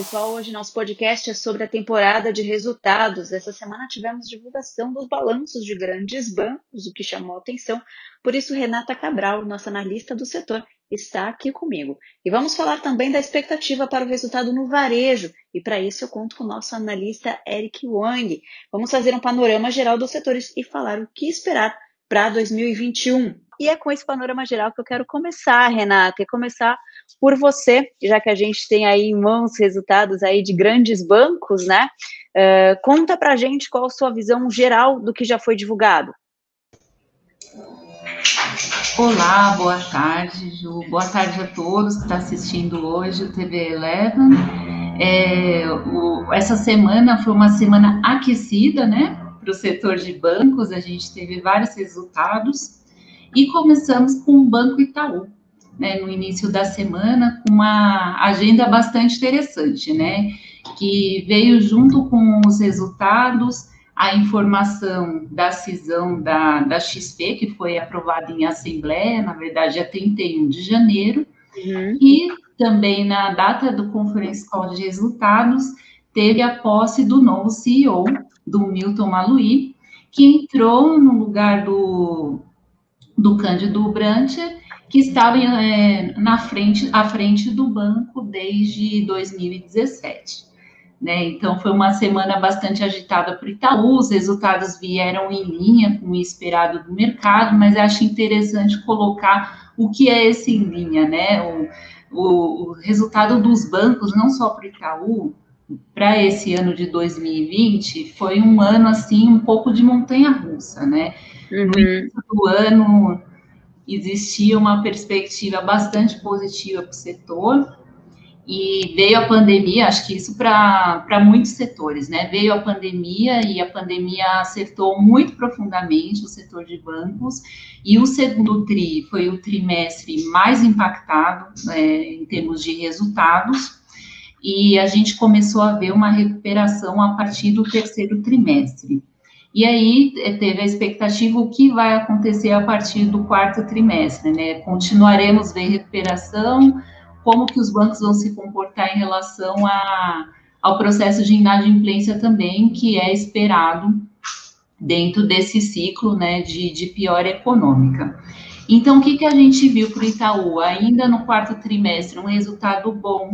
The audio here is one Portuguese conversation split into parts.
pessoal. Hoje nosso podcast é sobre a temporada de resultados. Essa semana tivemos divulgação dos balanços de grandes bancos, o que chamou atenção. Por isso, Renata Cabral, nossa analista do setor, está aqui comigo. E vamos falar também da expectativa para o resultado no varejo. E para isso eu conto com o nosso analista Eric Wang. Vamos fazer um panorama geral dos setores e falar o que esperar para 2021. E é com esse panorama geral que eu quero começar, Renata, e começar por você, já que a gente tem aí em mãos resultados aí de grandes bancos, né? Uh, conta para a gente qual a sua visão geral do que já foi divulgado. Olá, boa tarde, Ju. Boa tarde a todos que estão tá assistindo hoje o TV Eleven. É, o, essa semana foi uma semana aquecida, né? Para o setor de bancos, a gente teve vários resultados e começamos com o Banco Itaú, né, no início da semana, com uma agenda bastante interessante, né, que veio junto com os resultados a informação da cisão da, da XP, que foi aprovada em Assembleia, na verdade, é 31 de janeiro, uhum. e também na data do Conference Call de Resultados, teve a posse do novo CEO, do Milton Maluí, que entrou no lugar do do Cândido Brancher, que estava é, na frente, à frente do banco desde 2017. Né? Então, foi uma semana bastante agitada para o Itaú, os resultados vieram em linha com o esperado do mercado, mas acho interessante colocar o que é esse em linha, né? O, o, o resultado dos bancos, não só para o Itaú, para esse ano de 2020, foi um ano, assim, um pouco de montanha-russa, né? Uhum. No início do ano, existia uma perspectiva bastante positiva para o setor, e veio a pandemia, acho que isso para muitos setores, né? Veio a pandemia e a pandemia acertou muito profundamente o setor de bancos, e o segundo TRI foi o trimestre mais impactado é, em termos de resultados, e a gente começou a ver uma recuperação a partir do terceiro trimestre. E aí eh, teve a expectativa o que vai acontecer a partir do quarto trimestre, né? Continuaremos ver recuperação, como que os bancos vão se comportar em relação a, ao processo de inadimplência também, que é esperado dentro desse ciclo, né, de, de pior econômica. Então, o que, que a gente viu para o Itaú? Ainda no quarto trimestre, um resultado bom,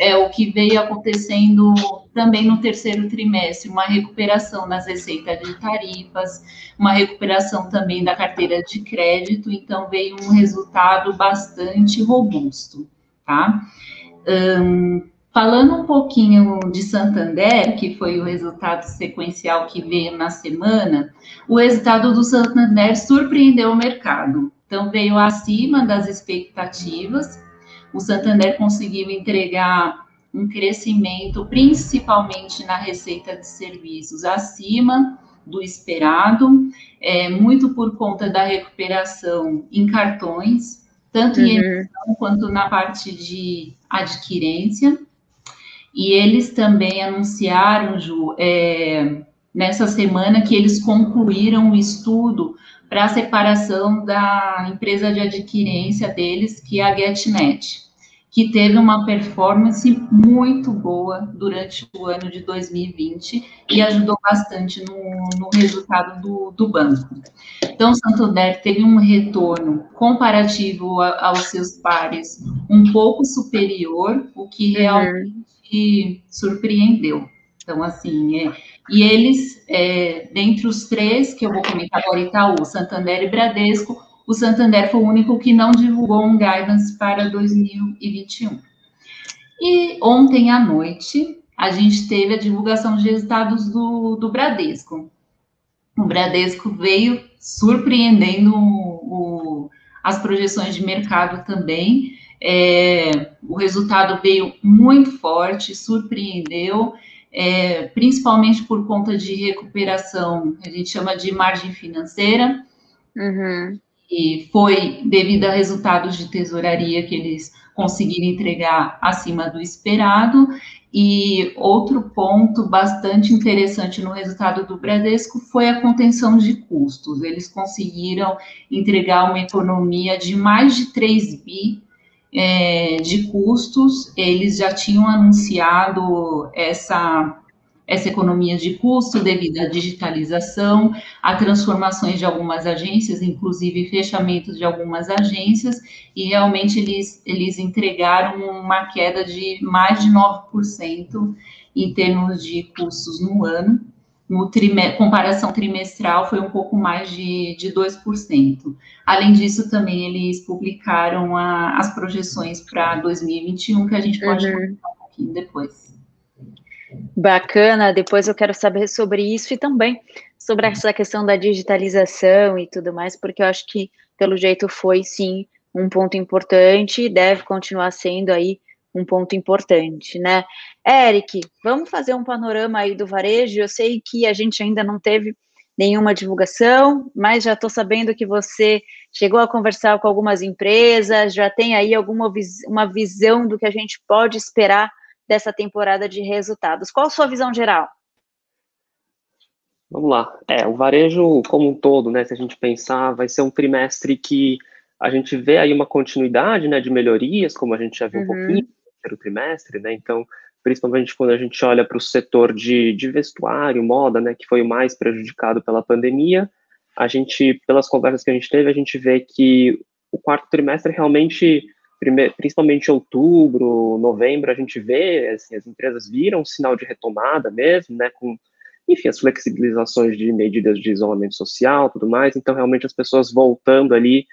é o que veio acontecendo também no terceiro trimestre, uma recuperação nas receitas de tarifas, uma recuperação também da carteira de crédito, então veio um resultado bastante robusto, tá? Um, falando um pouquinho de Santander, que foi o resultado sequencial que veio na semana, o resultado do Santander surpreendeu o mercado, então veio acima das expectativas, o Santander conseguiu entregar um crescimento, principalmente na receita de serviços, acima do esperado, é, muito por conta da recuperação em cartões, tanto uhum. em emissão quanto na parte de adquirência. E eles também anunciaram, Ju, é, nessa semana que eles concluíram o estudo para a separação da empresa de adquirência deles, que é a GetNet, que teve uma performance muito boa durante o ano de 2020 e ajudou bastante no, no resultado do, do, banco. Então, o Santander teve um retorno comparativo a, aos seus pares um pouco superior, o que uhum. realmente uhum. surpreendeu. Então, assim, é, e eles, é, dentre os três, que eu vou comentar agora, Itaú, Santander e Bradesco, o Santander foi o único que não divulgou um guidance para 2021. E ontem à noite, a gente teve a divulgação de resultados do, do Bradesco. O Bradesco veio surpreendendo o, o, as projeções de mercado também. É, o resultado veio muito forte, surpreendeu é, principalmente por conta de recuperação, a gente chama de margem financeira, uhum. e foi devido a resultados de tesouraria que eles conseguiram entregar acima do esperado. E outro ponto bastante interessante no resultado do Bradesco foi a contenção de custos. Eles conseguiram entregar uma economia de mais de 3 bi é, de custos, eles já tinham anunciado essa essa economia de custo devido à digitalização, a transformações de algumas agências, inclusive fechamentos de algumas agências, e realmente eles, eles entregaram uma queda de mais de 9% em termos de custos no ano. No trime, comparação trimestral foi um pouco mais de, de 2%. Além disso, também eles publicaram a, as projeções para 2021, que a gente pode uhum. comentar um pouquinho depois. Bacana, depois eu quero saber sobre isso e também sobre essa questão da digitalização e tudo mais, porque eu acho que, pelo jeito, foi sim um ponto importante e deve continuar sendo aí um ponto importante, né? Eric, vamos fazer um panorama aí do varejo. Eu sei que a gente ainda não teve nenhuma divulgação, mas já estou sabendo que você chegou a conversar com algumas empresas, já tem aí alguma vis uma visão do que a gente pode esperar dessa temporada de resultados. Qual a sua visão geral? Vamos lá. É, o varejo como um todo, né, se a gente pensar, vai ser um trimestre que a gente vê aí uma continuidade, né, de melhorias, como a gente já viu uhum. um pouquinho no trimestre, né, então, principalmente quando a gente olha para o setor de, de vestuário, moda, né, que foi o mais prejudicado pela pandemia, a gente, pelas conversas que a gente teve, a gente vê que o quarto trimestre realmente principalmente em outubro, novembro, a gente vê, assim, as empresas viram um sinal de retomada mesmo, né, com, enfim, as flexibilizações de medidas de isolamento social, tudo mais, então realmente as pessoas voltando ali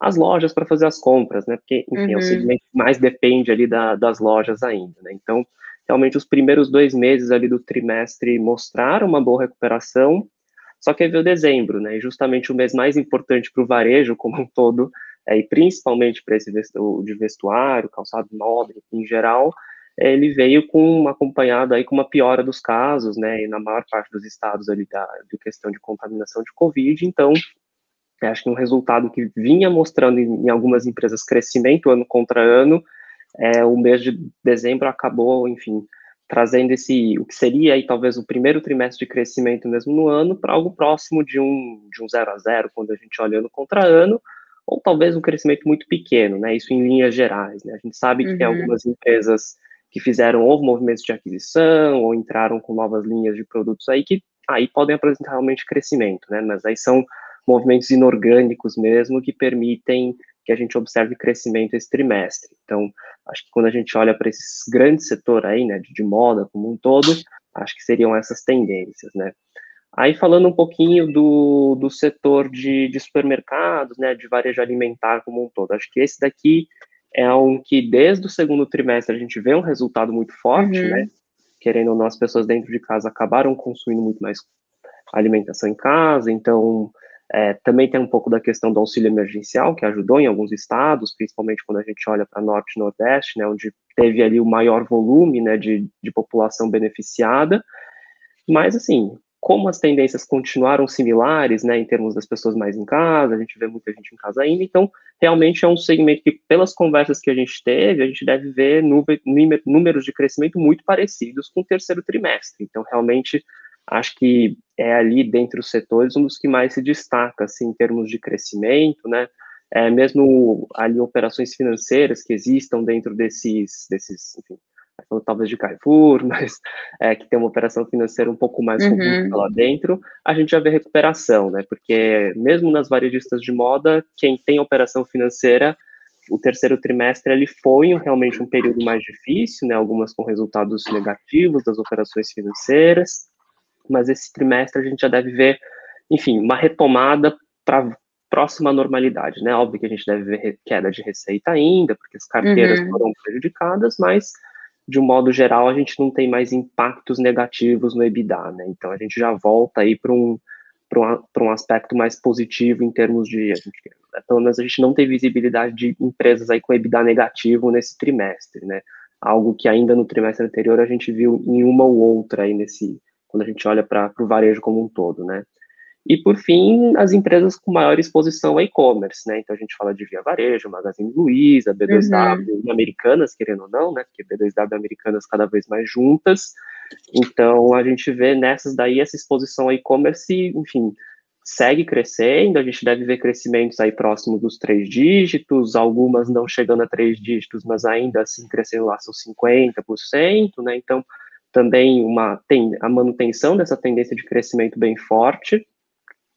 às lojas para fazer as compras, né, porque, enfim, uhum. é o uhum. segmento que mais depende ali da, das lojas ainda, né, então, realmente os primeiros dois meses ali do trimestre mostraram uma boa recuperação, só que aí veio dezembro, né, e justamente o mês mais importante para o varejo como um todo, é, e principalmente para esse vestu de vestuário, calçado nobre em geral, ele veio com acompanhado aí com uma piora dos casos, né, e na maior parte dos estados ali da de questão de contaminação de covid, então é, acho que um resultado que vinha mostrando em, em algumas empresas crescimento ano contra ano, é, o mês de dezembro acabou, enfim, trazendo esse, o que seria aí talvez o primeiro trimestre de crescimento mesmo no ano, para algo próximo de um, de um zero a zero, quando a gente olha ano contra ano, ou talvez um crescimento muito pequeno, né? Isso em linhas gerais, né? A gente sabe que uhum. tem algumas empresas que fizeram ou movimentos de aquisição ou entraram com novas linhas de produtos aí que aí podem apresentar realmente crescimento, né? Mas aí são movimentos inorgânicos mesmo que permitem que a gente observe crescimento esse trimestre. Então, acho que quando a gente olha para esse grande setor aí, né, de, de moda como um todo, acho que seriam essas tendências, né? Aí falando um pouquinho do, do setor de, de supermercados, né, de varejo alimentar como um todo. Acho que esse daqui é um que desde o segundo trimestre a gente vê um resultado muito forte, uhum. né? Querendo ou não, as pessoas dentro de casa acabaram consumindo muito mais alimentação em casa, então é, também tem um pouco da questão do auxílio emergencial, que ajudou em alguns estados, principalmente quando a gente olha para Norte e Nordeste, né, onde teve ali o maior volume né, de, de população beneficiada. Mas, assim, como as tendências continuaram similares, né, em termos das pessoas mais em casa, a gente vê muita gente em casa ainda, então realmente é um segmento que, pelas conversas que a gente teve, a gente deve ver números de crescimento muito parecidos com o terceiro trimestre. Então, realmente, acho que é ali, dentre os setores, um dos que mais se destaca, assim, em termos de crescimento, né, é, mesmo ali operações financeiras que existam dentro desses, desses enfim, talvez de Carrefour, mas é, que tem uma operação financeira um pouco mais uhum. robusta lá dentro, a gente já vê recuperação, né? Porque mesmo nas varejistas de moda, quem tem operação financeira, o terceiro trimestre ele foi realmente um período mais difícil, né? Algumas com resultados negativos das operações financeiras, mas esse trimestre a gente já deve ver, enfim, uma retomada para próxima normalidade, né? Óbvio que a gente deve ver queda de receita ainda, porque as carteiras uhum. foram prejudicadas, mas de um modo geral, a gente não tem mais impactos negativos no EBITDA, né? Então a gente já volta aí para um, um, um aspecto mais positivo em termos de. A gente, pelo menos a gente não tem visibilidade de empresas aí com EBITDA negativo nesse trimestre, né? Algo que ainda no trimestre anterior a gente viu em uma ou outra aí nesse. Quando a gente olha para o varejo como um todo, né? E, por fim, as empresas com maior exposição a e-commerce, né? Então, a gente fala de Via Varejo, Magazine Luiza, B2W, uhum. Americanas, querendo ou não, né? Porque B2W e Americanas cada vez mais juntas. Então, a gente vê nessas daí essa exposição a e-commerce, enfim, segue crescendo, a gente deve ver crescimentos aí próximo dos três dígitos, algumas não chegando a três dígitos, mas ainda assim crescendo lá seus 50%, né? Então, também uma tem a manutenção dessa tendência de crescimento bem forte,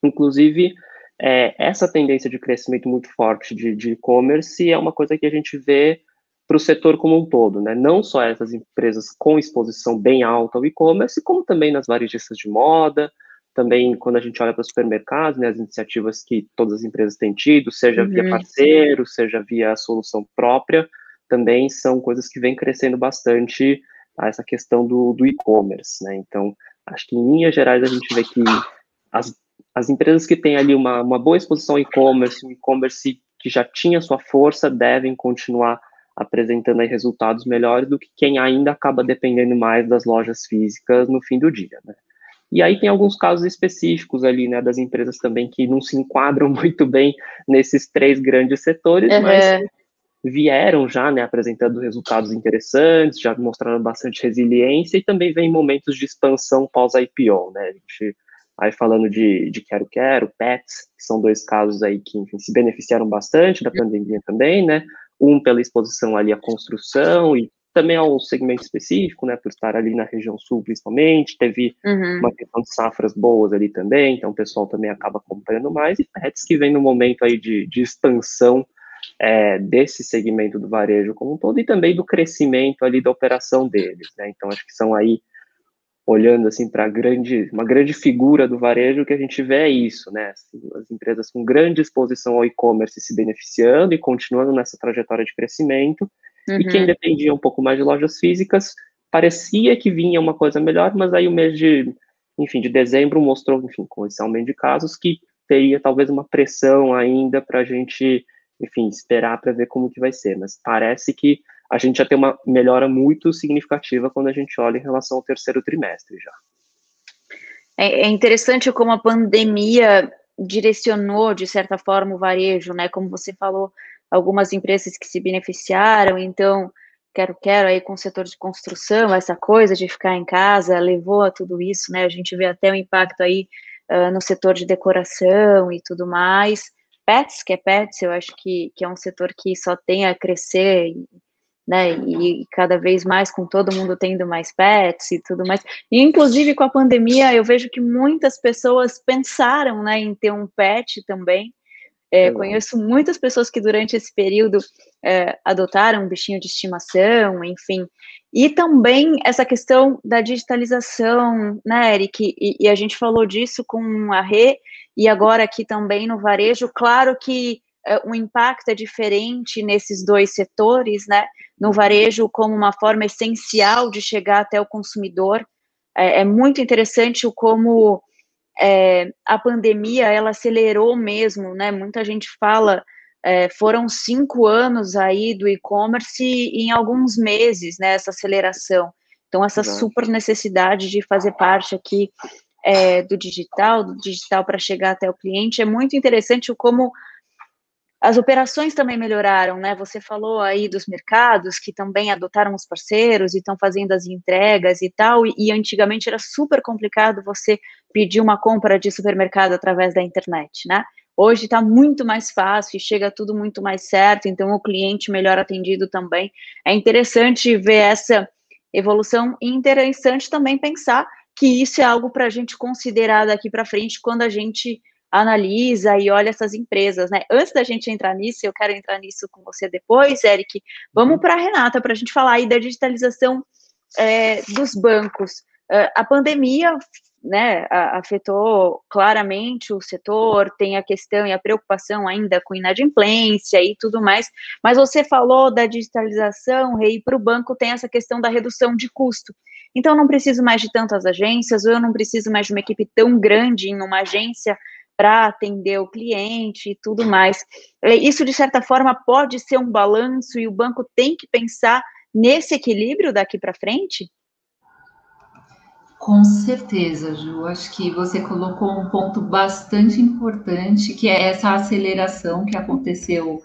inclusive é, essa tendência de crescimento muito forte de e-commerce é uma coisa que a gente vê para o setor como um todo, né? Não só essas empresas com exposição bem alta ao e-commerce, como também nas varejistas de moda, também quando a gente olha para os supermercados, né, as iniciativas que todas as empresas têm tido, seja uhum. via parceiro, seja via solução própria, também são coisas que vêm crescendo bastante a essa questão do, do e-commerce, né? Então, acho que em linhas gerais a gente vê que as, as empresas que têm ali uma, uma boa exposição e-commerce, um e-commerce que já tinha sua força, devem continuar apresentando resultados melhores do que quem ainda acaba dependendo mais das lojas físicas no fim do dia, né? E aí tem alguns casos específicos ali, né, das empresas também que não se enquadram muito bem nesses três grandes setores, uhum. mas vieram já, né, apresentando resultados interessantes, já mostraram bastante resiliência e também vem momentos de expansão pós-IPO, né, a gente aí falando de, de Quero Quero, Pets, que são dois casos aí que, enfim, se beneficiaram bastante da pandemia também, né, um pela exposição ali à construção e também ao segmento específico, né, por estar ali na região sul principalmente, teve uhum. uma questão de safras boas ali também, então o pessoal também acaba acompanhando mais, e pets que vem no momento aí de, de expansão é, desse segmento do varejo como um todo, e também do crescimento ali da operação deles, né, então acho que são aí, olhando assim para grande, uma grande figura do varejo, que a gente vê é isso, né, assim, as empresas com grande exposição ao e-commerce se beneficiando e continuando nessa trajetória de crescimento, Uhum. E quem dependia um pouco mais de lojas físicas, parecia que vinha uma coisa melhor, mas aí o mês de, enfim, de dezembro mostrou, enfim, com esse aumento de casos, que teria talvez uma pressão ainda para a gente, enfim, esperar para ver como que vai ser. Mas parece que a gente já tem uma melhora muito significativa quando a gente olha em relação ao terceiro trimestre já. É, é interessante como a pandemia direcionou, de certa forma, o varejo, né? Como você falou, algumas empresas que se beneficiaram, então quero quero aí com o setor de construção, essa coisa de ficar em casa levou a tudo isso, né? A gente vê até o impacto aí uh, no setor de decoração e tudo mais. Pets, que é pets, eu acho que, que é um setor que só tem a crescer, né? E cada vez mais com todo mundo tendo mais pets e tudo mais. E inclusive com a pandemia, eu vejo que muitas pessoas pensaram, né, em ter um pet também. É, conheço muitas pessoas que durante esse período é, adotaram um bichinho de estimação, enfim. E também essa questão da digitalização, né, Eric? E, e a gente falou disso com a Rê, e agora aqui também no varejo. Claro que é, o impacto é diferente nesses dois setores, né? No varejo, como uma forma essencial de chegar até o consumidor. É, é muito interessante o como é, a pandemia ela acelerou mesmo, né? Muita gente fala é, foram cinco anos aí do e-commerce em alguns meses, né? Essa aceleração. Então essa super necessidade de fazer parte aqui é, do digital, do digital para chegar até o cliente é muito interessante como as operações também melhoraram, né? Você falou aí dos mercados que também adotaram os parceiros e estão fazendo as entregas e tal. E, e, antigamente era super complicado você pedir uma compra de supermercado através da internet, né? Hoje está muito mais fácil, chega tudo muito mais certo, então o cliente melhor atendido também. É interessante ver essa evolução e interessante também pensar que isso é algo para a gente considerar daqui para frente quando a gente analisa e olha essas empresas, né? Antes da gente entrar nisso, eu quero entrar nisso com você depois, Eric. Vamos para a Renata para a gente falar aí da digitalização é, dos bancos. Uh, a pandemia né, afetou claramente o setor, tem a questão e a preocupação ainda com inadimplência e tudo mais, mas você falou da digitalização, e para o banco tem essa questão da redução de custo. Então, não preciso mais de tantas agências, ou eu não preciso mais de uma equipe tão grande em uma agência para atender o cliente e tudo mais. É, isso, de certa forma, pode ser um balanço e o banco tem que pensar nesse equilíbrio daqui para frente? Com certeza, Ju. Acho que você colocou um ponto bastante importante, que é essa aceleração que aconteceu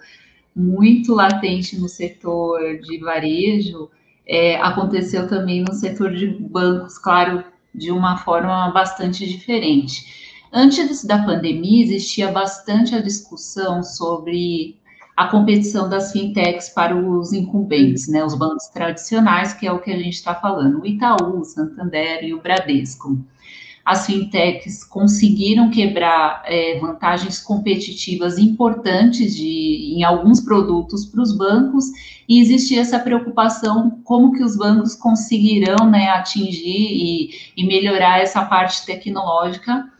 muito latente no setor de varejo, é, aconteceu também no setor de bancos, claro, de uma forma bastante diferente. Antes da pandemia, existia bastante a discussão sobre a competição das fintechs para os incumbentes, né, os bancos tradicionais, que é o que a gente está falando, o Itaú, o Santander e o Bradesco. As fintechs conseguiram quebrar é, vantagens competitivas importantes de, em alguns produtos para os bancos, e existia essa preocupação como que os bancos conseguirão né, atingir e, e melhorar essa parte tecnológica,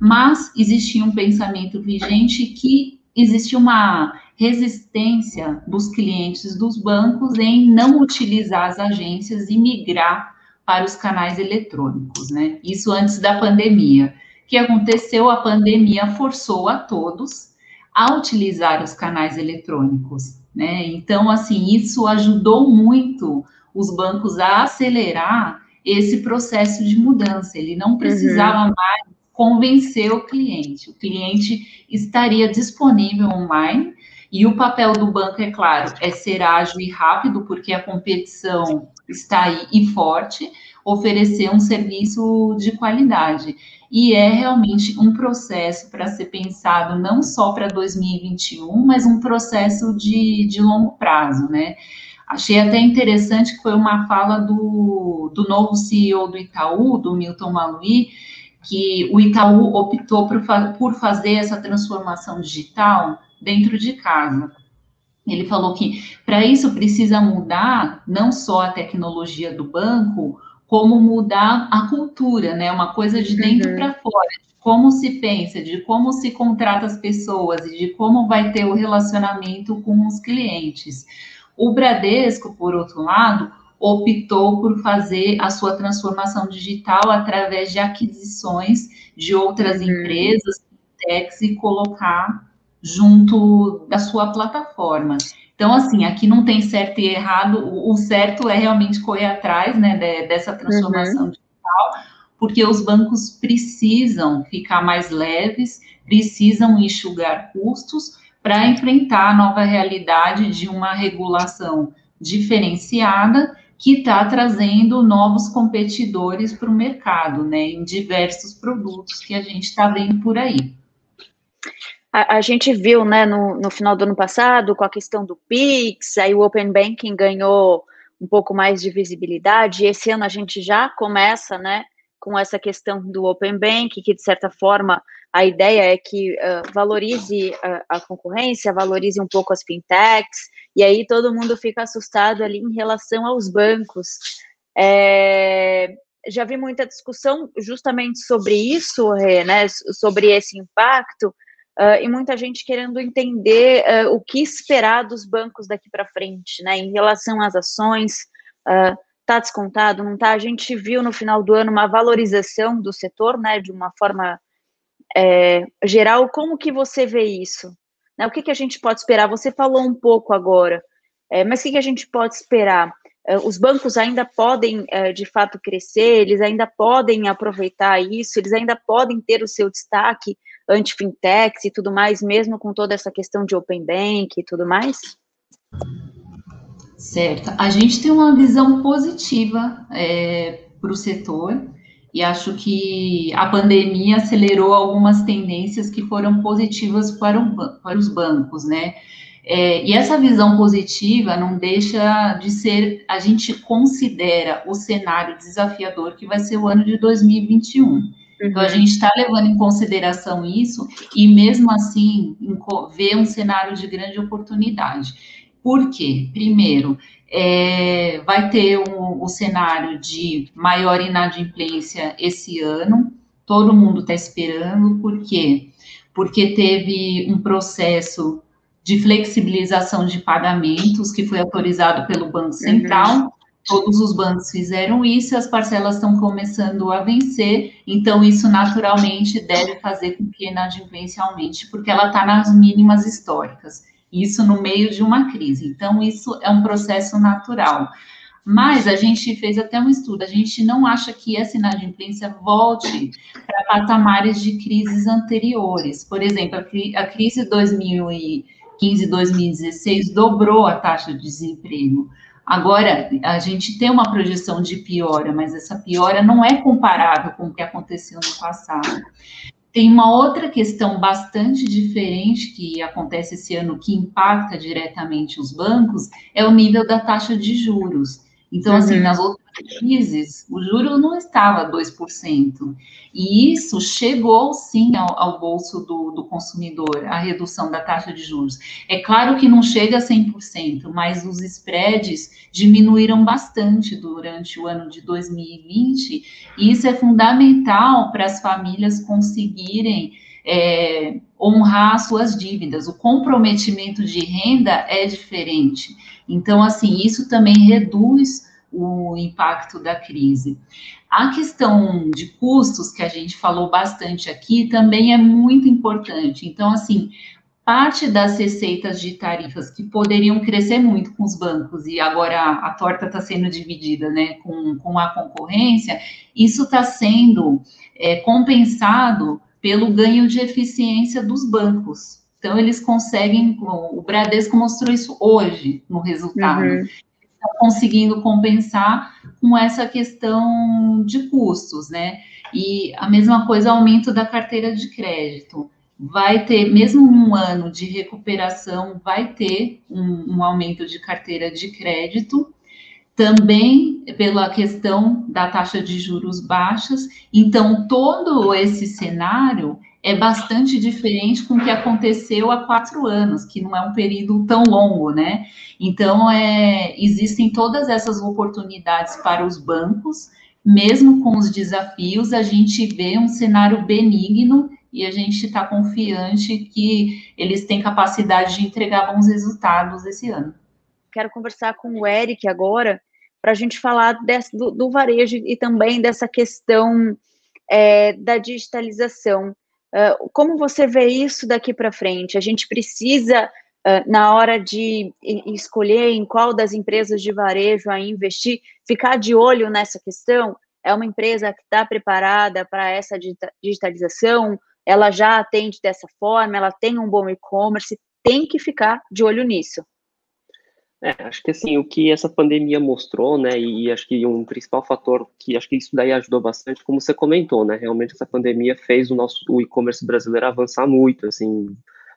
mas existia um pensamento vigente que existia uma resistência dos clientes dos bancos em não utilizar as agências e migrar para os canais eletrônicos, né? Isso antes da pandemia. O que aconteceu? A pandemia forçou a todos a utilizar os canais eletrônicos, né? Então, assim, isso ajudou muito os bancos a acelerar esse processo de mudança. Ele não precisava uhum. mais convencer o cliente. O cliente estaria disponível online e o papel do banco, é claro, é ser ágil e rápido, porque a competição está aí e forte, oferecer um serviço de qualidade. E é realmente um processo para ser pensado não só para 2021, mas um processo de, de longo prazo, né? Achei até interessante que foi uma fala do, do novo CEO do Itaú, do Milton Malui, que o Itaú optou por, por fazer essa transformação digital dentro de casa. Ele falou que para isso precisa mudar não só a tecnologia do banco, como mudar a cultura, né? Uma coisa de dentro uhum. para fora, de como se pensa, de como se contrata as pessoas e de como vai ter o relacionamento com os clientes. O Bradesco, por outro lado, optou por fazer a sua transformação digital através de aquisições de outras uhum. empresas, techs, e colocar junto da sua plataforma. Então, assim, aqui não tem certo e errado, o certo é realmente correr atrás, né, de, dessa transformação uhum. digital, porque os bancos precisam ficar mais leves, precisam enxugar custos para enfrentar a nova realidade de uma regulação diferenciada que está trazendo novos competidores para o mercado, né, em diversos produtos que a gente está vendo por aí a, a, gente viu, né, no, no final do ano passado, com a questão do Pix, aí o Open Banking ganhou um pouco mais de visibilidade, esse ano a gente já começa, né, com essa questão do Open Banking, que de certa forma a ideia é que uh, valorize a, a, concorrência, valorize um pouco as fintechs, e aí todo mundo fica assustado ali em relação aos bancos. É, já vi muita discussão justamente sobre isso, Rê, né, sobre esse impacto, Uh, e muita gente querendo entender uh, o que esperar dos bancos daqui para frente, né? Em relação às ações, uh, tá descontado, não tá? A gente viu no final do ano uma valorização do setor, né? De uma forma é, geral. Como que você vê isso? Né? O que, que a gente pode esperar? Você falou um pouco agora, é, mas o que, que a gente pode esperar? os bancos ainda podem, de fato, crescer, eles ainda podem aproveitar isso, eles ainda podem ter o seu destaque anti-fintechs e tudo mais, mesmo com toda essa questão de open bank e tudo mais? Certo. A gente tem uma visão positiva é, para o setor e acho que a pandemia acelerou algumas tendências que foram positivas para, para os bancos, né? É, e essa visão positiva não deixa de ser, a gente considera o cenário desafiador que vai ser o ano de 2021. Então, a uhum. gente está levando em consideração isso e, mesmo assim, ver um cenário de grande oportunidade. Por quê? Primeiro, é, vai ter o um, cenário de maior inadimplência esse ano, todo mundo está esperando, por quê? Porque teve um processo de flexibilização de pagamentos que foi autorizado pelo Banco Central. Uhum todos os bancos fizeram isso, as parcelas estão começando a vencer, então isso naturalmente deve fazer com que a inadimplência aumente, porque ela está nas mínimas históricas, isso no meio de uma crise. Então, isso é um processo natural. Mas a gente fez até um estudo, a gente não acha que essa inadimplência volte para patamares de crises anteriores. Por exemplo, a, crise 2015-2016 dobrou a taxa de desemprego. Agora, a gente tem uma projeção de piora, mas essa piora não é comparável com o que aconteceu no passado. Tem uma outra questão bastante diferente que acontece esse ano que impacta diretamente os bancos, é o nível da taxa de juros. Então, assim, uhum. assim, nas outras crises, o juro não estava 2%. E isso chegou, sim, ao, ao bolso do, do, consumidor, a redução da taxa de juros. É claro que não chega a 100%, mas os spreads diminuíram bastante durante o ano de 2020, e isso é fundamental para as famílias conseguirem é, honrar suas dívidas. O comprometimento de renda é diferente. Então, assim, isso também reduz o impacto da crise. A questão de custos, que a gente falou bastante aqui, também é muito importante. Então, assim, parte das receitas de tarifas que poderiam crescer muito com os bancos e agora a, torta está sendo dividida né, com, com a concorrência, isso está sendo é, compensado pelo ganho de eficiência dos bancos. Então, eles conseguem, o Bradesco mostrou isso hoje no resultado. Uhum. Está conseguindo compensar com essa questão de custos, né? E a mesma coisa, aumento da carteira de crédito. Vai ter, mesmo num ano de recuperação, vai ter um, um aumento de carteira de crédito, também pela questão da taxa de juros baixas. Então, todo esse cenário é bastante diferente com o que aconteceu há quatro anos, que não é um período tão longo, né? Então, é, existem todas essas oportunidades para os bancos, mesmo com os desafios, a gente vê um cenário benigno e a gente está confiante que eles têm capacidade de entregar bons resultados esse ano. Quero conversar com o Eric agora para a gente falar desse, do, do, varejo e também dessa questão é, da digitalização. Uh, como você vê isso daqui para frente? A gente precisa, uh, na hora de escolher em qual das empresas de varejo a investir, ficar de olho nessa questão? É uma empresa que está preparada para essa digitalização? Ela já atende dessa forma? Ela tem um bom e-commerce? Tem que ficar de olho nisso. É, acho que assim, o que essa pandemia mostrou, né, e acho que um principal fator que acho que isso daí ajudou bastante, como você comentou, né, realmente essa pandemia fez o nosso o e-commerce brasileiro avançar muito, assim,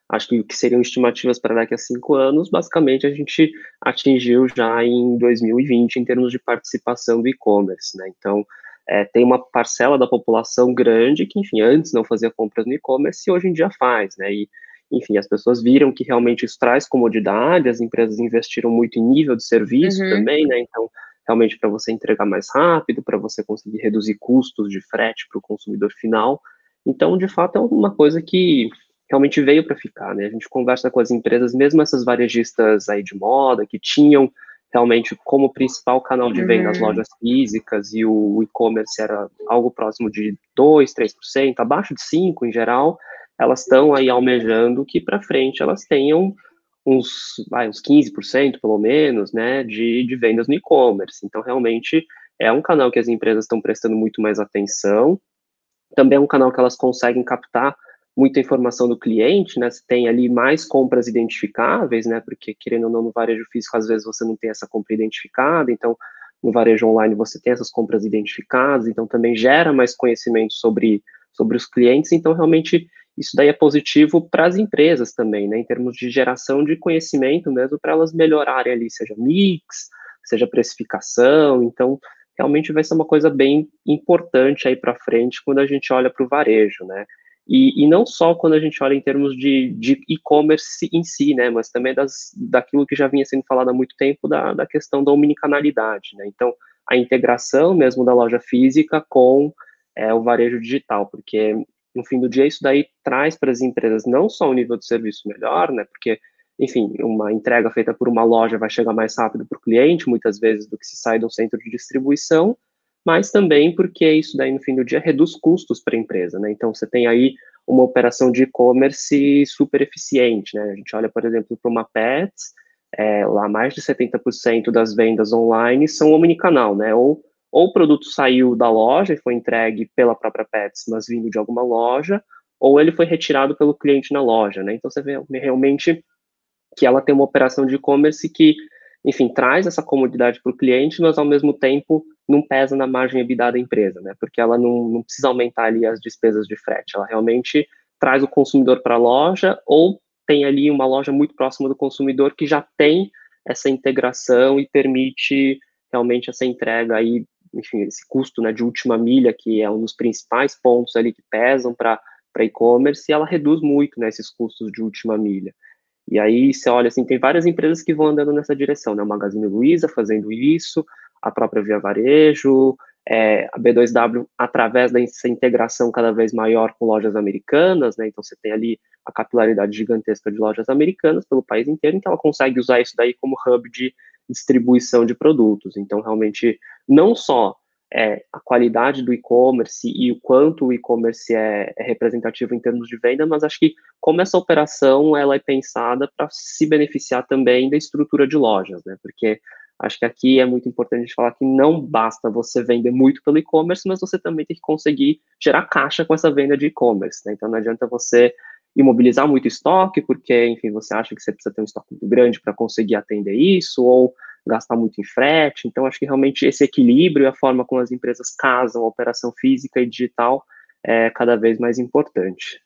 acho que o que seriam estimativas para daqui a cinco anos, basicamente a gente atingiu já em 2020 em termos de participação do e-commerce, né, então é, tem uma parcela da população grande que, enfim, antes não fazia compras no e-commerce e hoje em dia faz, né, e enfim, as pessoas viram que realmente isso traz comodidade, as empresas investiram muito em nível de serviço uhum. também, né? Então, realmente para você entregar mais rápido, para você conseguir reduzir custos de frete para o consumidor final. Então, de fato, é uma coisa que realmente veio para ficar, né? A gente conversa com as empresas, mesmo essas varejistas aí de moda, que tinham realmente como principal canal de venda uhum. as lojas físicas e o e-commerce era algo próximo de 2, 3%, abaixo de 5% em geral, elas estão aí almejando que para frente elas tenham uns, vai, uns 15% pelo menos, né, de, de vendas no e-commerce. Então, realmente, é um canal que as empresas estão prestando muito mais atenção. Também é um canal que elas conseguem captar muita informação do cliente, né, você tem ali mais compras identificáveis, né, porque querendo ou não no varejo físico, às vezes você não tem essa compra identificada, então no varejo online você tem essas compras identificadas, então também gera mais conhecimento sobre, sobre os clientes, então realmente isso daí é positivo para as empresas também, né, em termos de geração de conhecimento mesmo, para elas melhorarem ali, seja mix, seja precificação, então realmente vai ser uma coisa bem importante aí para frente quando a gente olha para o varejo, né, e, e, não só quando a gente olha em termos de, de e-commerce em si, né, mas também das, daquilo que já vinha sendo falado há muito tempo, da, da questão da omnicanalidade, né, então a integração mesmo da loja física com é, o varejo digital, porque no fim do dia, isso daí traz para as empresas não só um nível de serviço melhor, né? Porque, enfim, uma entrega feita por uma loja vai chegar mais rápido para o cliente, muitas vezes, do que se sai do centro de distribuição, mas também porque isso daí, no fim do dia, reduz custos para a empresa, né? Então, você tem aí uma operação de e-commerce super eficiente, né? A gente olha, por exemplo, para uma Pets, é, lá mais de 70% das vendas online são omnicanal, né? Ou ou o produto saiu da loja e foi entregue pela própria Pets, mas vindo de alguma loja, ou ele foi retirado pelo cliente na loja, né? Então você vê realmente que ela tem uma operação de e-commerce que enfim, traz essa comodidade para o cliente, mas ao mesmo tempo não pesa na margem EBITDA da empresa, né? Porque ela não, não precisa aumentar ali as despesas de frete, ela realmente traz o consumidor para a loja ou tem ali uma loja muito próxima do consumidor que já tem essa integração e permite realmente essa entrega aí, enfim, esse custo né, de última milha, que é um dos principais pontos ali que pesam para e-commerce, ela reduz muito né, esses custos de última milha. E aí você olha assim, tem várias empresas que vão andando nessa direção, né? O Magazine Luiza fazendo isso, a própria Via Varejo, é, a B2W através dessa integração cada vez maior com lojas americanas, né? Então você tem ali a capilaridade gigantesca de lojas americanas pelo país inteiro, então ela consegue usar isso daí como hub de distribuição de produtos. Então realmente não só é, a qualidade do e-commerce e o quanto o e-commerce é, é, representativo em termos de venda, mas acho que como essa operação ela é pensada para se beneficiar também da estrutura de lojas, né? Porque acho que aqui é muito importante a gente falar que não basta você vender muito pelo e-commerce, mas você também tem que conseguir gerar caixa com essa venda de e-commerce, né? Então não adianta você imobilizar muito estoque, porque, enfim, você acha que você precisa ter um estoque muito grande para conseguir atender isso, ou gastar muito em frete. Então, acho que realmente esse equilíbrio e a forma como as empresas casam a operação física e digital é cada vez mais importante.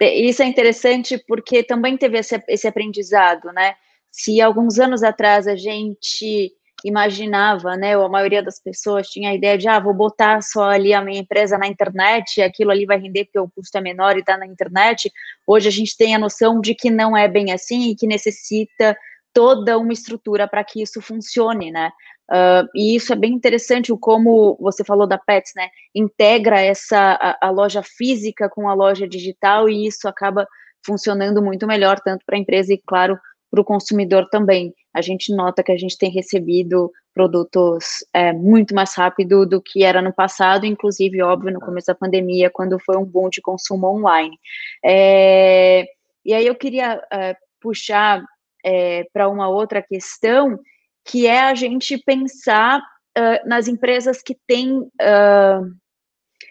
Isso é interessante porque também teve esse, esse aprendizado, né? Se alguns anos atrás a gente imaginava, né, ou a maioria das pessoas tinha a ideia de, ah, vou botar só ali a minha empresa na internet, aquilo ali vai render porque o custo é menor e está na internet. Hoje a gente tem a noção de que não é bem assim e que necessita toda uma estrutura para que isso funcione, né? Uh, e isso é bem interessante, o como você falou da Pets, né? Integra essa a, a loja física com a loja digital e isso acaba funcionando muito melhor, tanto para a empresa e, claro, para o consumidor também. A gente nota que a gente tem recebido produtos é, muito mais rápido do que era no passado, inclusive, óbvio, no começo da pandemia, quando foi um boom de consumo online. É, e aí eu queria é, puxar é, para uma outra questão, que é a gente pensar uh, nas empresas que têm uh,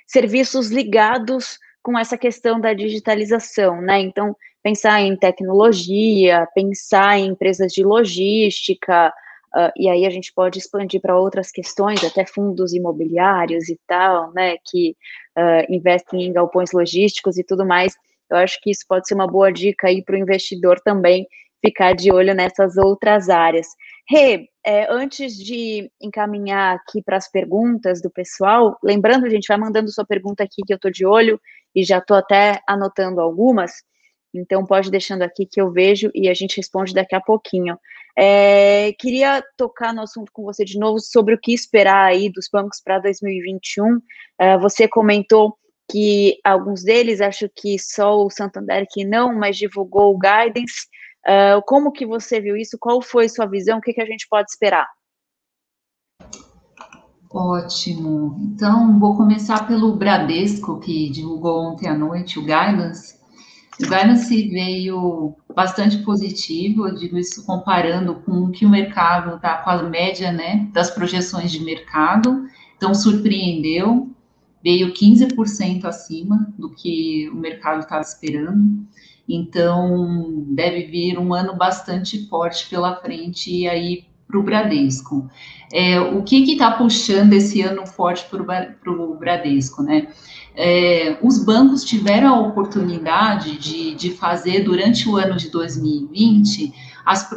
serviços ligados com essa questão da digitalização, né? Então, pensar em tecnologia, pensar em empresas de logística, uh, e aí a gente pode expandir para outras questões, até fundos imobiliários e tal, né? Que investem em galpões logísticos e tudo mais. Eu acho que isso pode ser uma boa dica aí para o investidor também ficar de olho nessas outras áreas. Rê, é, antes de encaminhar aqui para as perguntas do pessoal, lembrando, a gente vai mandando sua pergunta aqui que eu estou de olho e já estou até anotando algumas, então pode deixando aqui que eu vejo e a gente responde daqui a pouquinho. É, queria tocar no assunto com você de novo sobre o que esperar aí dos bancos para 2021. É, você comentou que alguns deles, acho que só o Santander que não, mas divulgou o guidance. Uh, como que você viu isso? Qual foi sua visão? O que, que a gente pode esperar? Ótimo. Então, vou começar pelo Bradesco, que divulgou ontem à noite o Guidance. O Guidance veio bastante positivo, eu digo isso comparando com o que o mercado está com a média né, das projeções de mercado. Então, surpreendeu, veio 15% acima do que o mercado estava esperando. Então, deve vir um ano bastante forte pela frente aí para o Bradesco. É, o que está puxando esse ano forte para o Bradesco, né? É, os bancos tiveram a oportunidade de, de fazer durante o ano de 2020 as,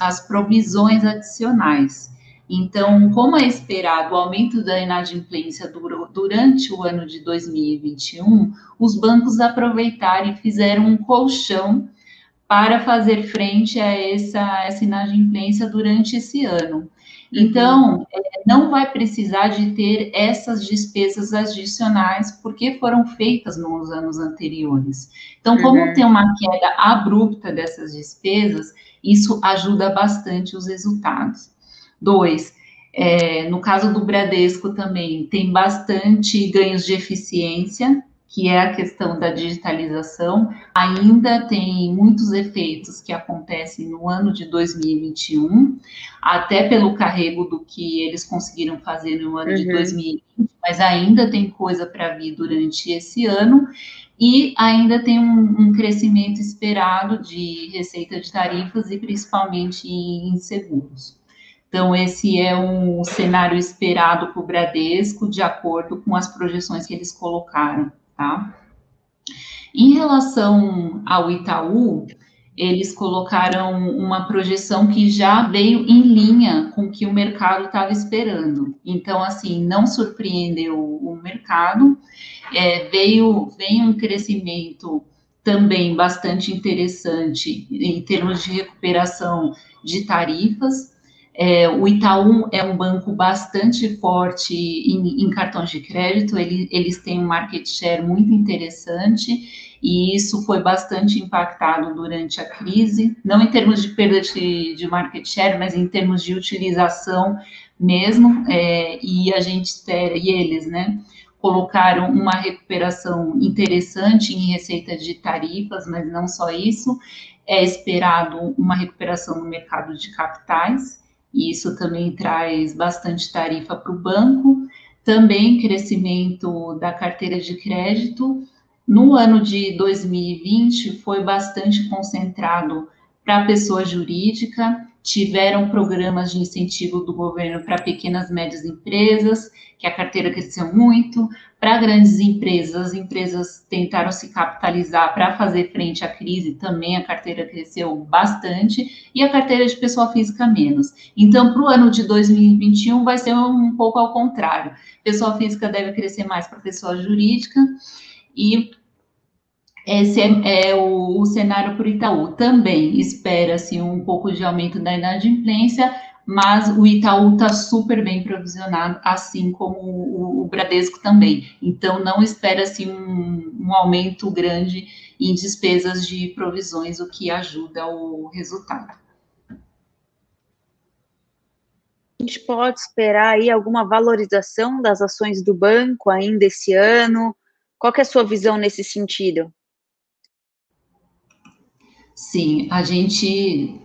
as provisões adicionais. Então, como é esperado o aumento da inadimplência durante o ano de 2021, os bancos aproveitaram e fizeram um colchão para fazer frente a essa, essa inadimplência durante esse ano. Então, é, não vai precisar de ter essas despesas adicionais, porque foram feitas nos anos anteriores. Então, como uhum. tem uma queda abrupta dessas despesas, isso ajuda bastante os resultados. Dois, é, no caso do Bradesco também, tem bastante ganhos de eficiência, que é a questão da digitalização, ainda tem muitos efeitos que acontecem no ano de 2021, até pelo carrego do que eles conseguiram fazer no ano uhum. de 2020, mas ainda tem coisa para vir durante esse ano, e ainda tem um, um, crescimento esperado de receita de tarifas e principalmente em seguros. Então, esse é um cenário esperado para o Bradesco, de acordo com as projeções que eles colocaram tá? Em relação ao Itaú, eles colocaram uma projeção que já veio em linha com o que o mercado estava esperando. Então, assim, não surpreendeu o mercado, é, veio, veio um crescimento também bastante interessante em termos de recuperação de tarifas, é, o Itaú é um banco bastante forte em, em cartões de crédito, ele, eles têm um market share muito interessante e isso foi bastante impactado durante a crise, não em termos de perda de, de market share, mas em termos de utilização mesmo, é, e a gente e eles, né, colocaram uma recuperação interessante em receita de tarifas, mas não só isso, é esperado uma recuperação no mercado de capitais, e isso também traz bastante tarifa para o banco. Também crescimento da carteira de crédito. No ano de 2020 foi bastante concentrado para a pessoa jurídica, tiveram programas de incentivo do governo para pequenas e médias empresas, que a carteira cresceu muito. Para grandes empresas, as empresas tentaram se capitalizar para fazer frente à crise, também a carteira cresceu bastante, e a carteira de pessoa física menos. Então, para o ano de 2021, vai ser um pouco ao contrário. Pessoa física deve crescer mais para pessoa jurídica, e esse é, é o, o, cenário para o Itaú. Também espera-se um pouco de aumento da inadimplência, mas o Itaú está super bem provisionado, assim como o, o Bradesco também. Então, não espera-se um, um aumento grande em despesas de provisões, o que ajuda o resultado. A gente pode esperar aí alguma valorização das ações do banco ainda esse ano? Qual é a sua visão nesse sentido? Sim, a gente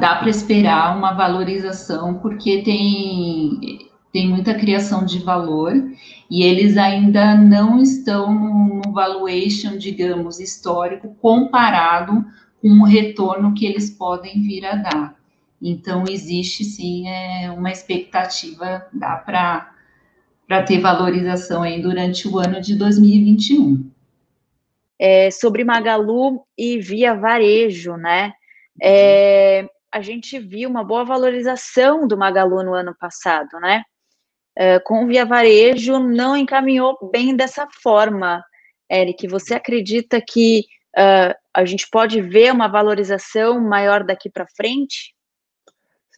dá para esperar uma valorização porque tem, tem muita criação de valor e eles ainda não estão no valuation, digamos, histórico comparado com o retorno que eles podem vir a dar. Então, existe sim é, uma expectativa, dá para ter valorização aí durante o ano de 2021 é, sobre Magalu e Via Varejo, né? É, a gente viu uma boa valorização do Magalu no ano passado, né? É, com o Via Varejo não encaminhou bem dessa forma. Eric, você acredita que uh, a gente pode ver uma valorização maior daqui para frente?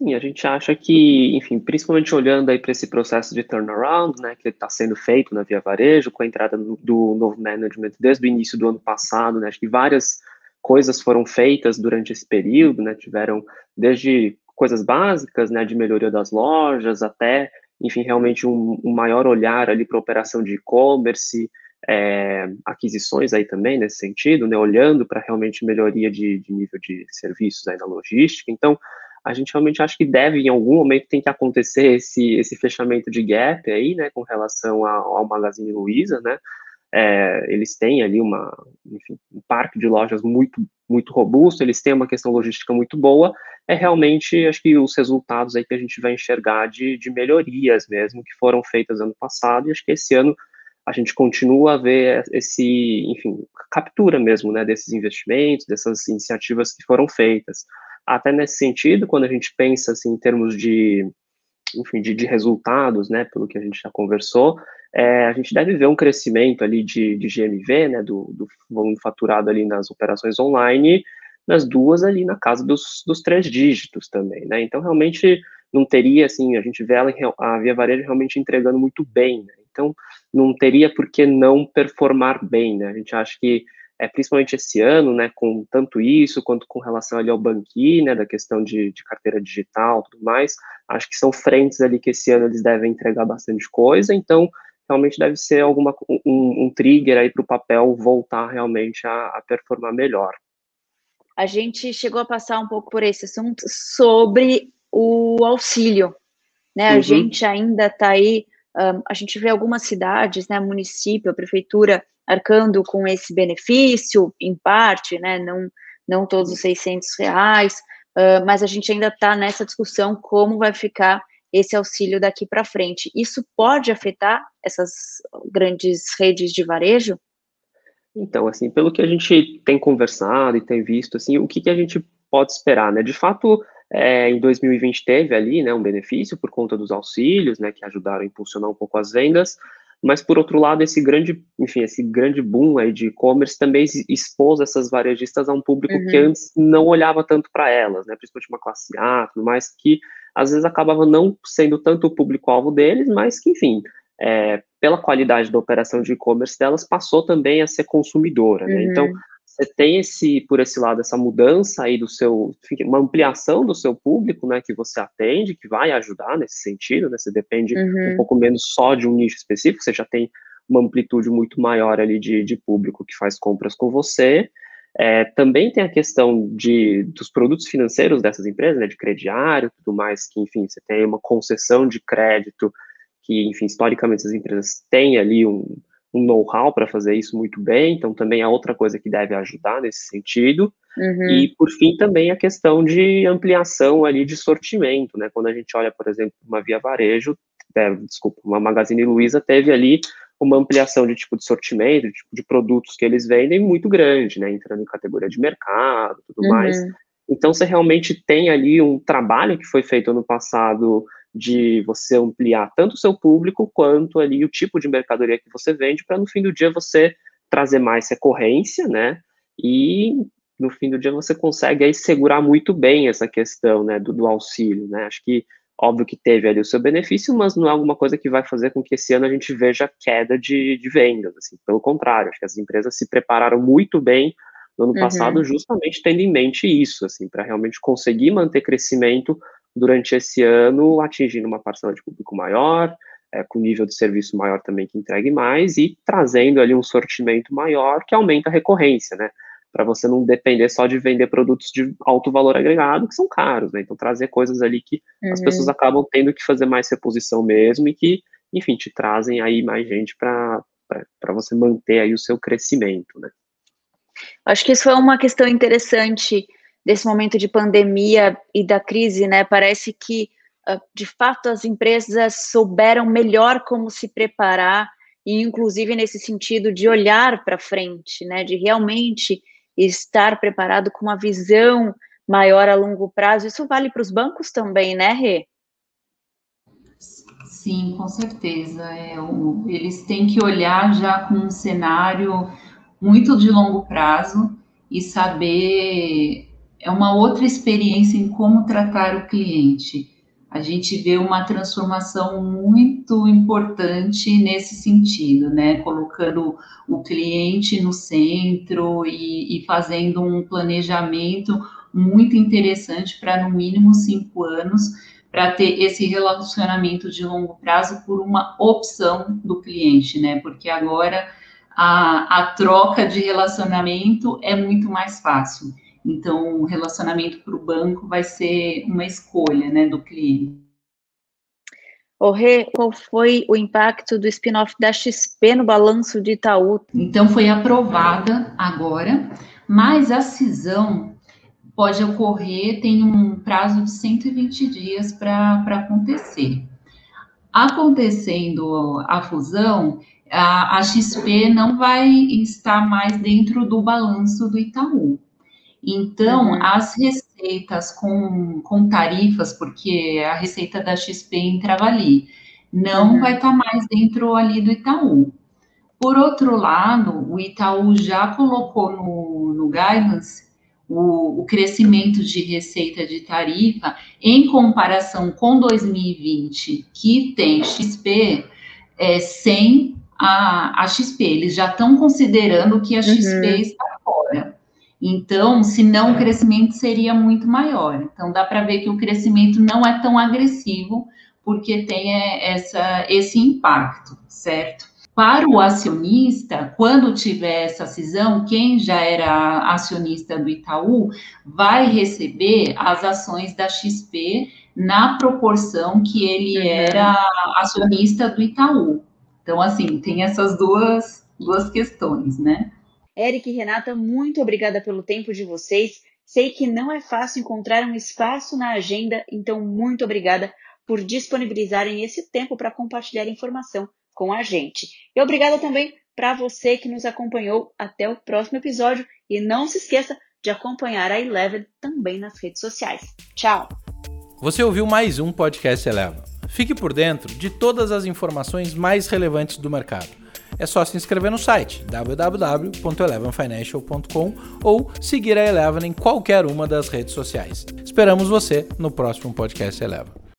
Sim, a gente acha que, enfim, principalmente olhando aí para esse processo de turnaround, né, que está sendo feito na Via Varejo, com a entrada do, novo management desde o início do ano passado, né, acho que várias coisas foram feitas durante esse período, né, tiveram desde coisas básicas, né, de melhoria das lojas, até, enfim, realmente um, um maior olhar ali para operação de e-commerce, é, aquisições aí também nesse sentido, né, olhando para realmente melhoria de, de nível de serviços aí na logística, então, a gente realmente acha que deve, em algum momento, tem que acontecer esse, esse fechamento de gap aí, né, com relação ao, ao Magazine Luiza, né, é, eles têm ali uma, enfim, um parque de lojas muito, muito robusto, eles têm uma questão logística muito boa, é realmente, acho que os resultados aí que a gente vai enxergar de, de melhorias mesmo, que foram feitas ano passado, e acho que esse ano a gente continua a ver esse, enfim, captura mesmo, né, desses investimentos, dessas iniciativas que foram feitas até nesse sentido, quando a gente pensa assim, em termos de, enfim, de, de resultados, né, pelo que a gente já conversou, é, a gente deve ver um crescimento ali de, de GMV, né, do, do volume faturado ali nas operações online, nas duas ali na casa dos, dos três dígitos também, né, então realmente não teria, assim, a gente vê ela, a Via Varejo realmente entregando muito bem, né, então não teria por que não performar bem, né, a gente acha que é, principalmente esse ano, né, com tanto isso quanto com relação ali ao banqui, né, da questão de, de carteira digital, tudo mais, acho que são frentes ali que esse ano eles devem entregar bastante coisa, então realmente deve ser alguma um, um trigger aí para o papel voltar realmente a, a performar melhor. A gente chegou a passar um pouco por esse assunto sobre o auxílio, né? Uhum. A gente ainda está aí, um, a gente vê algumas cidades, né, município, a prefeitura arcando com esse benefício, em parte, né, não, não todos os 600 reais, uh, mas a gente ainda está nessa discussão como vai ficar esse auxílio daqui para frente. Isso pode afetar essas grandes redes de varejo? Então, assim, pelo que a gente tem conversado e tem visto, assim, o que, que a gente pode esperar, né? De fato, é, em 2020 teve ali, né, um benefício por conta dos auxílios, né, que ajudaram a impulsionar um pouco as vendas, mas por outro lado, esse grande, enfim, esse grande boom aí de e-commerce também expôs essas varejistas a um público uhum. que antes não olhava tanto para elas, né, principalmente uma classe A, tudo mais, que às vezes acabava não sendo tanto o público-alvo deles, mas que, enfim, é, pela qualidade da operação de e-commerce delas, passou também a ser consumidora, né? Então, uhum. Então, você tem esse, por esse lado, essa mudança aí do seu, uma ampliação do seu público, né, que você atende, que vai ajudar nesse sentido, né, você depende uhum. um pouco menos só de um nicho específico, você já tem uma amplitude muito maior ali de, de público que faz compras com você, é, também tem a questão de, dos produtos financeiros dessas empresas, né, de crediário, tudo mais, que, enfim, você tem uma concessão de crédito, que, enfim, historicamente as empresas têm ali um, um know-how para fazer isso muito bem, então também é outra coisa que deve ajudar nesse sentido. Uhum. E, por fim, também a questão de ampliação ali de sortimento, né, quando a gente olha, por exemplo, uma Via Varejo, é, desculpa, uma Magazine Luiza teve ali uma ampliação de tipo de sortimento, de tipo de produtos que eles vendem muito grande, né, entrando em categoria de mercado, tudo uhum. mais. Então, você realmente tem ali um trabalho que foi feito no passado de você ampliar tanto o seu público quanto ali o tipo de mercadoria que você vende, para no fim do dia você trazer mais recorrência, né? E no fim do dia você consegue aí segurar muito bem essa questão, né, do, do auxílio, né? Acho que Óbvio que teve ali o seu benefício, mas não é alguma coisa que vai fazer com que esse ano a gente veja queda de, de vendas. Assim. Pelo contrário, acho que as empresas se prepararam muito bem no ano uhum. passado, justamente tendo em mente isso, assim, para realmente conseguir manter crescimento durante esse ano, atingindo uma parcela de público maior, é, com nível de serviço maior também que entregue mais e trazendo ali um sortimento maior que aumenta a recorrência, né? para você não depender só de vender produtos de alto valor agregado, que são caros, né? Então, trazer coisas ali que uhum. as pessoas acabam tendo que fazer mais reposição mesmo e que, enfim, te trazem aí mais gente para você manter aí o seu crescimento, né? Acho que isso foi uma questão interessante desse momento de pandemia e da crise, né? Parece que, ah, de fato, as empresas souberam melhor como se preparar e, inclusive, nesse sentido de olhar para frente, né? De realmente estar preparado com uma visão maior a longo prazo. Isso vale para os bancos também, né, Rê? Sim, com certeza. É, o, eles têm que olhar já com um cenário muito de longo prazo e saber é uma outra experiência em como tratar o cliente. A gente vê uma transformação muito importante nesse sentido, né? Colocando o cliente no centro e, e fazendo um planejamento muito interessante para, no mínimo, cinco anos, para ter esse relacionamento de longo prazo por uma opção do cliente, né? Porque agora a, a troca de relacionamento é muito mais fácil. Então, o relacionamento para o banco vai ser uma escolha né, do cliente. O Rê, qual foi o impacto do spin-off da XP no balanço de Itaú? Então, foi aprovada agora, mas a cisão pode ocorrer, tem um prazo de 120 dias para acontecer. Acontecendo a fusão, a, a XP não vai estar mais dentro do balanço do Itaú. Então, uhum. as receitas com, com tarifas, porque a receita da XP entrava ali, não uhum. vai estar tá mais dentro ali do Itaú. Por outro lado, o Itaú já colocou no, no guidance o, o, crescimento de receita de tarifa em comparação com 2020, que tem XP é, sem a, a XP. Eles já estão considerando que a XP uhum. está fora. Então, senão o crescimento seria muito maior. Então, dá para ver que o crescimento não é tão agressivo, porque tem é, essa, esse impacto. certo? Para o acionista, quando tiver essa cisão, quem já era acionista do Itaú vai receber as ações da XP na proporção que ele uhum. era acionista do Itaú. Então, assim, tem essas duas, duas questões, né? Eric e Renata, muito obrigada pelo tempo de vocês. Sei que não é fácil encontrar um espaço na agenda, então muito obrigada por disponibilizarem esse tempo para compartilhar informação com a gente. E obrigada também para você que nos acompanhou até o próximo episódio e não se esqueça de acompanhar a Eleven também nas redes sociais. Tchau! Você ouviu mais um podcast Eleven. Fique por dentro de todas as informações mais relevantes do mercado. É só se inscrever no site www.elevenfinancial.com ou seguir a Eleven em qualquer uma das redes sociais. Esperamos você no próximo podcast Eleven.